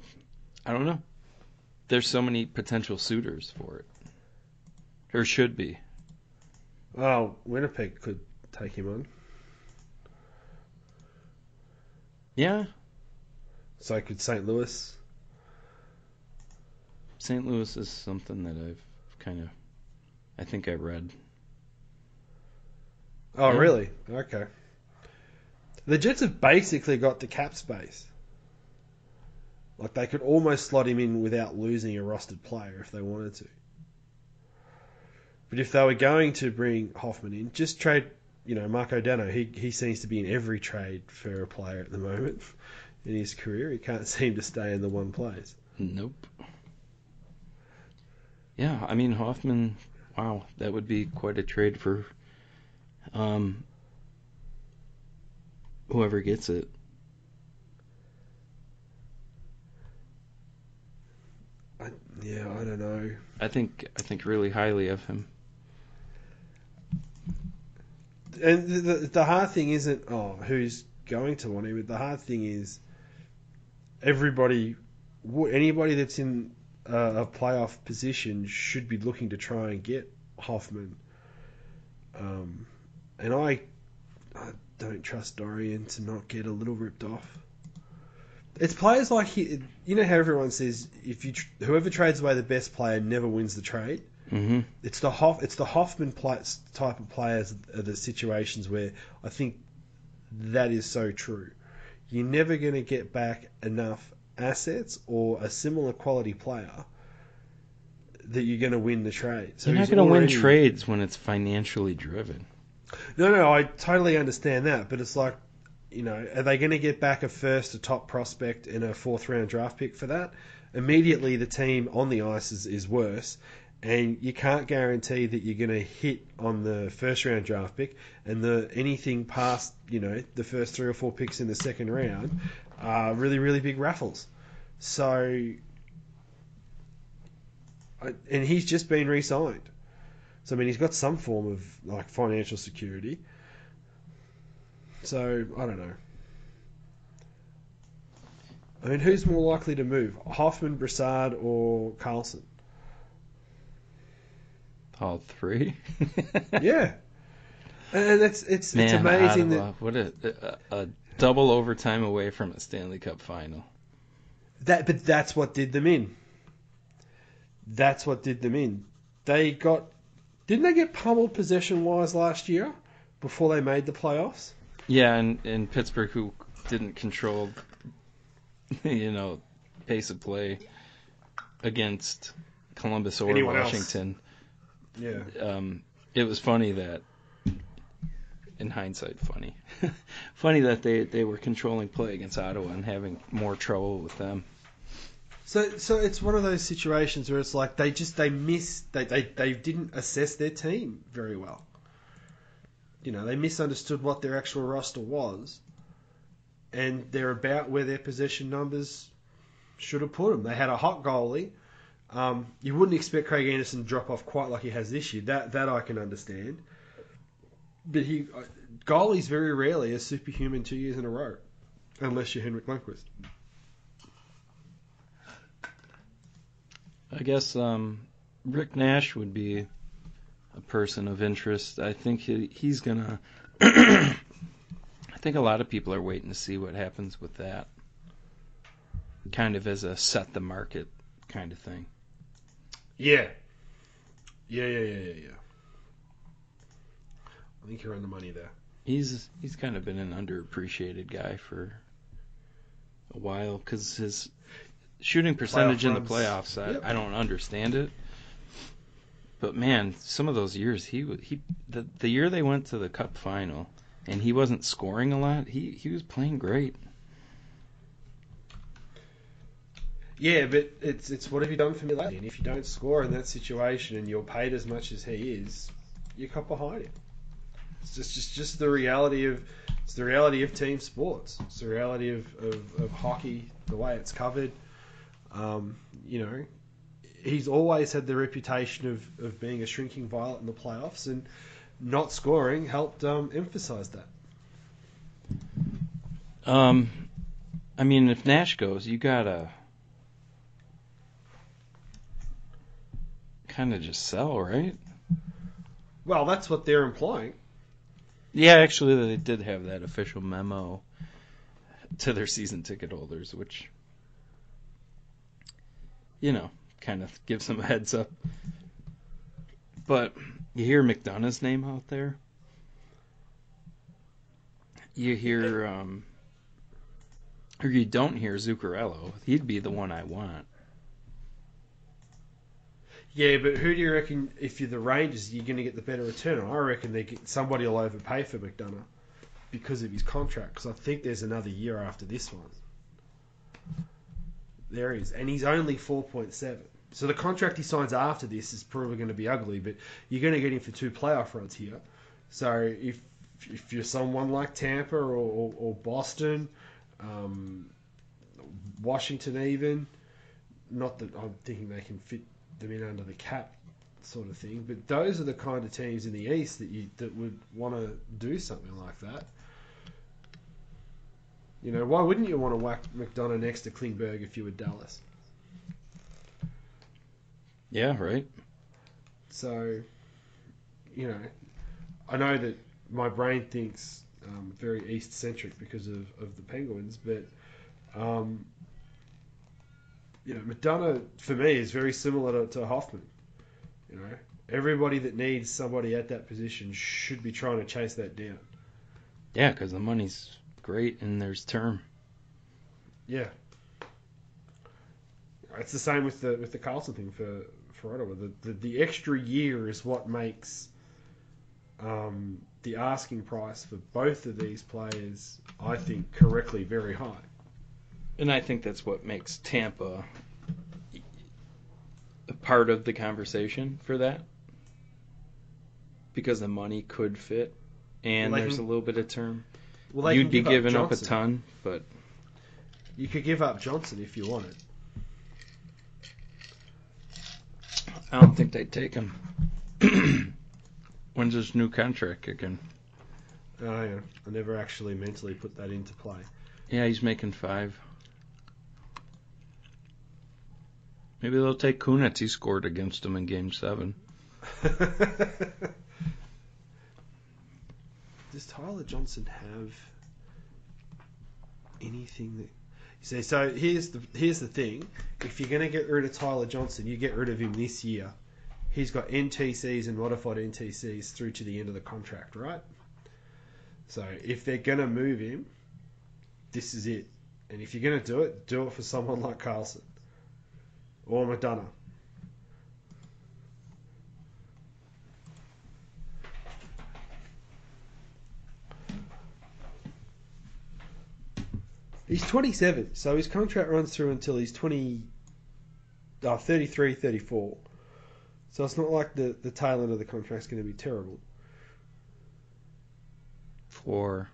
I don't know. There's so many potential suitors for it, or should be. Oh, Winnipeg could take him on. Yeah, So could St. Louis. St. Louis is something that I've kind of, I think I read. Oh, Yeah. really? Okay. The Jets have basically got the cap space. Like they could almost slot him in without losing a rostered player if they wanted to. But if they were going to bring Hoffman in, just trade, you know, Marco Dano. He he seems to be in every trade for a player at the moment in his career. He can't seem to stay in the one place. Nope. Yeah, I mean Hoffman. Wow, that would be quite a trade for um whoever gets it. I, yeah, I don't know. I think I think really highly of him. And the, the, hard thing isn't oh who's going to want him. The hard thing is everybody, anybody that's in a, a playoff position should be looking to try and get Hoffman. Um, and I, I don't trust Dorion to not get a little ripped off. It's players like he, you know how everyone says if you whoever trades away the best player never wins the trade. Hmm It's the Hoff, it's the Hoffman type of players are the situations where I think that is so true. You're never going to get back enough assets or a similar quality player that you're going to win the trade. So You're not going to win trades when it's financially driven. No, no, I totally understand that, but it's like, you know, are they going to get back a first, a top prospect, and a fourth round draft pick for that? Immediately, the team on the ice is, is worse, and you can't guarantee that you're going to hit on the first round draft pick, and the anything past, you know, the first three or four picks in the second round are really, really big raffles. So, and he's just been re-signed. So I mean, he's got some form of like financial security. So I don't know. I mean, who's more likely to move, Hoffman, Brassard, or Karlsson? All three. Yeah, uh, and it's it's Man, it's amazing Ottawa, what a, a, a double overtime away from a Stanley Cup final. that that but that's what did them in. That's what did them in. They got didn't they get pummeled possession wise last year before they made the playoffs? Yeah, and, and Pittsburgh, who didn't control, you know, pace of play against Columbus or Anyone else. Yeah. Um, it was funny that, in hindsight, funny, funny that they, they were controlling play against Ottawa and having more trouble with them. So, so it's one of those situations where it's like they just they missed they, they they didn't assess their team very well. You know, they misunderstood what their actual roster was, and they're about where their possession numbers should have put them. They had a hot goalie. Um, you wouldn't expect Craig Anderson to drop off quite like he has this year. That that I can understand. But he uh, goalies very rarely are superhuman two years in a row, unless you're Henrik Lundqvist. I guess um, Rick Nash would be a person of interest. I think he, he's gonna. I think a lot of people are waiting to see what happens with that. Kind of as a set the market kind of thing. Yeah. Yeah, yeah, yeah, yeah, yeah. I think you're on the money there. He's he's kind of been an underappreciated guy for a while because his shooting percentage in the playoffs, I, Yep. I don't understand it. But man, some of those years he he the the year they went to the Cup final and he wasn't scoring a lot. He he was playing great. Yeah, but it's it's what have you done for me lately? And if you don't score in that situation and you're paid as much as he is, you cut behind him. It's just just just the reality of it's the reality of team sports. It's the reality of, of, of hockey, the way it's covered. Um, you know, he's always had the reputation of, of being a shrinking violet in the playoffs, and not scoring helped um, emphasize that. Um, I mean, if Nash goes, you gotta kind of just sell, right? Well, that's what they're implying. Yeah, actually, they did have that official memo to their season ticket holders, which, you know, kind of gives them a heads up. But you hear McDonagh's name out there. You hear, um, or you don't hear Zuccarello. He'd be the one I want. Yeah, but who do you reckon, if you're the Rangers, you're going to get the better return? I reckon they get, somebody will overpay for McDonagh because of his contract, because I think there's another year after this one. There is. and he's only 4.7. So the contract he signs after this is probably going to be ugly, but you're going to get him for two playoff runs here. So if if you're someone like Tampa or, or, or Boston, um, Washington even, not that I'm thinking they can fit them in under the cap sort of thing. But those are the kind of teams in the East that you that would want to do something like that. You know, why wouldn't you want to whack McDonagh next to Klingberg if you were Dallas? Yeah, right. So, you know, I know that my brain thinks um, very East centric because of, of the Penguins, but um, you know, McDonagh for me is very similar to, to Hoffman. You know, everybody that needs somebody at that position should be trying to chase that down. Yeah, because the money's great and there's term. Yeah. It's the same with the with the Karlsson thing for for Ottawa. The the, the extra year is what makes um, the asking price for both of these players, I think, correctly very high. And I think that's what makes Tampa a part of the conversation for that. Because the money could fit and Well, there's can- a little bit of term. Well, You'd be give up giving up a ton, but You could give up Johnson if you wanted. I don't think they'd take him. When's his new contract kicking? Oh yeah, I never actually mentally put that into play. Yeah, he's making five. Maybe they'll take Kunitz. He scored against them in Game Seven. Does Tyler Johnson have anything that? See, so here's the here's the thing. If you're going to get rid of Tyler Johnson, you get rid of him this year. He's got NTCs and modified NTCs through to the end of the contract, right? So if they're going to move him, this is it. And if you're going to do it, do it for someone like Karlsson or McDonagh. He's 27, so his contract runs through until he's 20, uh, 33, 34. So it's not like the, the tail end of the contract's going to be terrible. For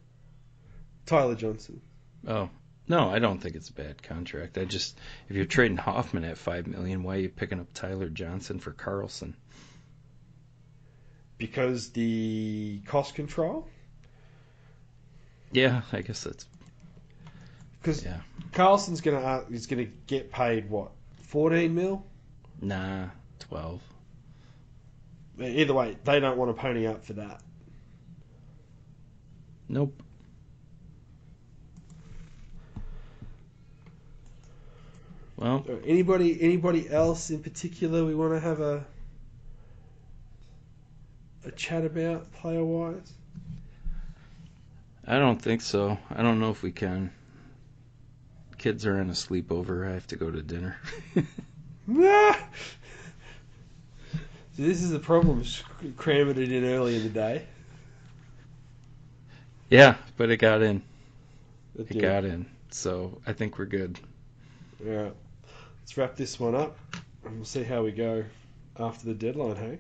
Tyler Johnson. oh no, I don't think it's a bad contract. I just if you're trading Hoffman at five million, why are you picking up Tyler Johnson for Karlsson? Because the cost control? Yeah, I guess that's Because Yeah. Karlsson's going to uh, is going to get paid, what, 14 mil? nah twelve. Either way, they don't want to pony up for that. Nope. Well, Anybody anybody else in particular we want to have a a chat about player wise? I don't think so. I don't know if we can. Kids are in a sleepover. I have to go to dinner. Ah! So this is the problem, cramming it in early in the day. yeah, but it got in. But It got in. So I think we're good. Right, let's wrap this one up, and we'll see how we go after the deadline. Hey,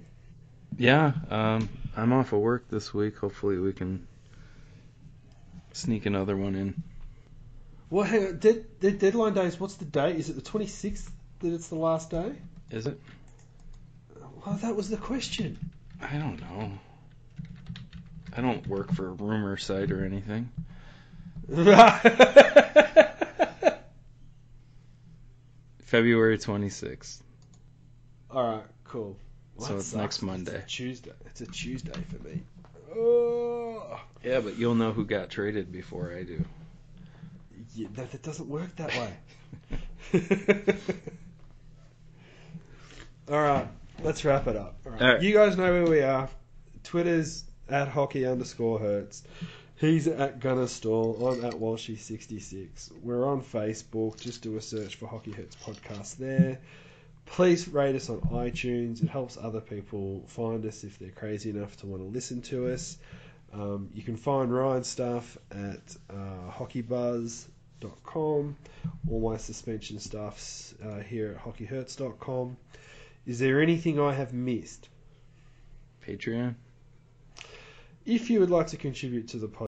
Yeah, um, I'm off of work this week. Hopefully we can sneak another one in. well, hang on. Dead, dead, deadline days. What's the date? Is it the twenty sixth that it's the last day? Is it? Well, that was the question. I don't know. I don't work for a rumor site or anything. February 26th. All right, cool. So it's sucks. next Monday. It's a Tuesday. It's a Tuesday for me. Oh, Yeah, but you'll know who got traded before I do. yeah, that, that doesn't work that way. All right, let's wrap it up. All right. All right. You guys know where we are. Twitter's at hockey underscore hurts. He's at Gunner Stall. I'm at Walshy66. We're on Facebook. Just do a search for Hockey Hurts Podcast there. Please rate us on iTunes. It helps other people find us if they're crazy enough to want to listen to us. Um, you can find Ryan's stuff at uh, hockeybuzz.com. All my suspension stuff's uh, here at hockeyhurts.com. Is there anything I have missed? Patreon? If you would like to contribute to the podcast,